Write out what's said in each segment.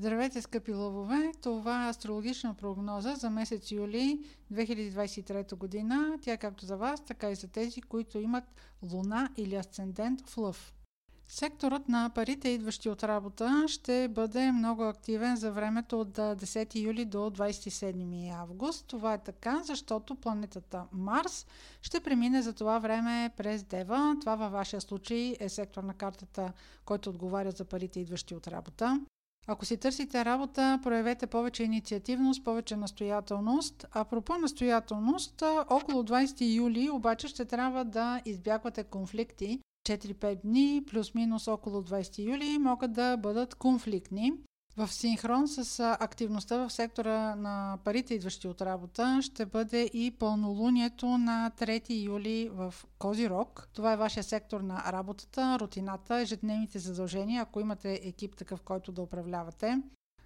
Здравейте, скъпи лъвове! Това е астрологична прогноза за месец юли 2023 година. Тя е както за вас, така и за тези, които имат луна или асцендент в лъв. Секторът на парите, идващи от работа, ще бъде много активен за времето от 10 юли до 27 август. Това е така, защото планетата Марс ще премине за това време през Дева. Това във вашия случай е сектор на картата, който отговаря за парите, идващи от работа. Ако си търсите работа, проявете повече инициативност, повече настоятелност. А пропо настоятелност, около 20 юли обаче ще трябва да избягвате конфликти. 4-5 дни, плюс-минус около 20 юли, могат да бъдат конфликтни. В синхрон с активността в сектора на парите, идващи от работа, ще бъде и пълнолунието на 3 юли в Козирог. Това е вашия сектор на работата, рутината, ежедневните задължения, ако имате екип такъв, който да управлявате.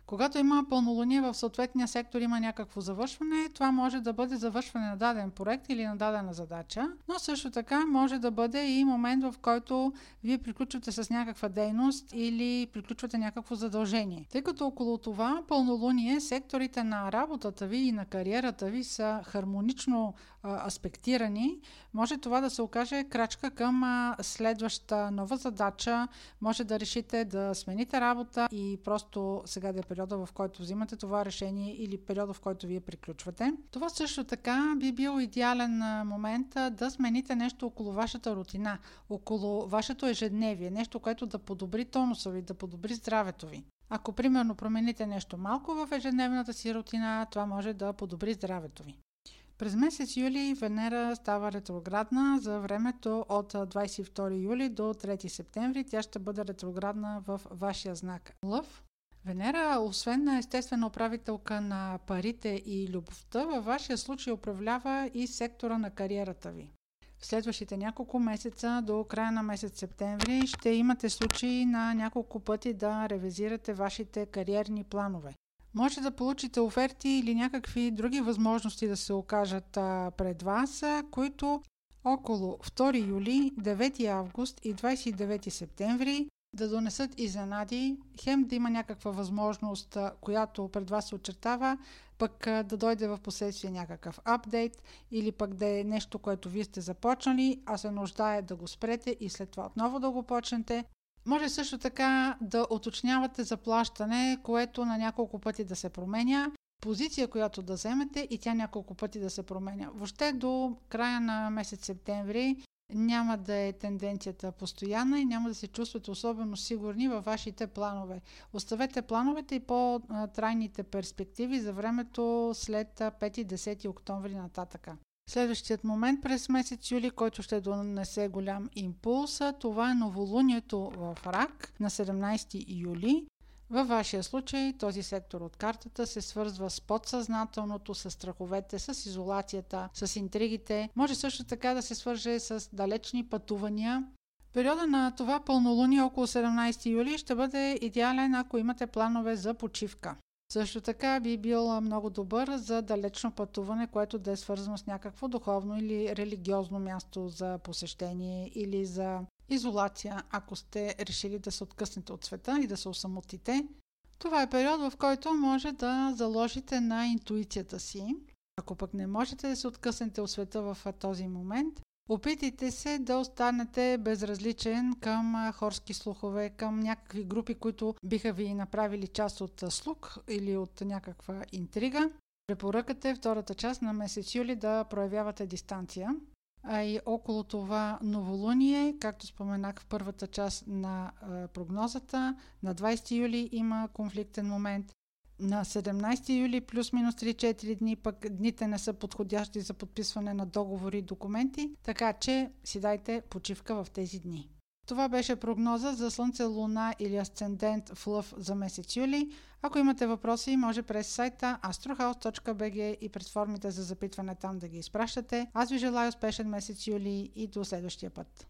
Когато има пълнолуние в съответния сектор има някакво завършване, това може да бъде завършване на даден проект или на дадена задача, но също така може да бъде и момент, в който вие приключвате с някаква дейност или приключвате някакво задължение. Тъй като около това пълнолуние секторите на работата ви и на кариерата ви са хармонично а, аспектирани, може това да се окаже крачка към а, следваща нова задача, може да решите да смените работа и просто сега да периода, в който взимате това решение или периода, в който вие приключвате. Това също така би бил идеален момент да смените нещо около вашата рутина, около вашето ежедневие, нещо, което да подобри тонуса ви, да подобри здравето ви. Ако примерно промените нещо малко в ежедневната си рутина, това може да подобри здравето ви. През месец юли Венера става ретроградна за времето от 22 юли до 3 септември. Тя ще бъде ретроградна в вашия знак Лъв. Венера, освен на естествена управителка на парите и любовта, във вашия случай управлява и сектора на кариерата ви. В следващите няколко месеца до края на месец септември ще имате случаи на няколко пъти да ревизирате вашите кариерни планове. Може да получите оферти или някакви други възможности да се окажат пред вас, които около 2 юли, 9 август и 29 септември да донесат изненади, хем да има някаква възможност, която пред вас се очертава, пък да дойде в последствие някакъв апдейт или пък да е нещо, което вие сте започнали, а се нуждае да го спрете и след това отново да го почнете. Може също така да уточнявате заплащане, което на няколко пъти да се променя, позиция, която да вземете и тя няколко пъти да се променя. Въобще до края на месец септември няма да е тенденцията постоянна и няма да се чувствате особено сигурни във вашите планове. Оставете плановете и по-трайните перспективи за времето след 5-10 октомври нататъка. Следващият момент през месец юли, който ще донесе голям импулс, това е новолунието в Рак на 17 юли. Във вашия случай този сектор от картата се свързва с подсъзнателното, с страховете, с изолацията, с интригите. Може също така да се свърже с далечни пътувания. Периода на това пълнолуние около 17 юли ще бъде идеален, ако имате планове за почивка. Също така би бил много добър за далечно пътуване, което да е свързано с някакво духовно или религиозно място за посещение или за изолация, ако сте решили да се откъснете от света и да се осамотите. Това е период, в който може да заложите на интуицията си. Ако пък не можете да се откъснете от света в този момент, опитайте се да останете безразличен към хорски слухове, към някакви групи, които биха ви направили част от слух или от някаква интрига. Препоръката е втората част на месец юли да проявявате дистанция а и около това новолуние, както споменах в първата част на прогнозата, на 20 юли има конфликтен момент. На 17 юли плюс-минус 3-4 дни пък дните не са подходящи за подписване на договори и документи, така че си дайте почивка в тези дни. Това беше прогноза за Слънце, Луна или Асцендент в Лъв за месец юли. Ако имате въпроси, може през сайта astrohouse.bg и през формите за запитване там да ги изпращате. Аз ви желая успешен месец юли и до следващия път.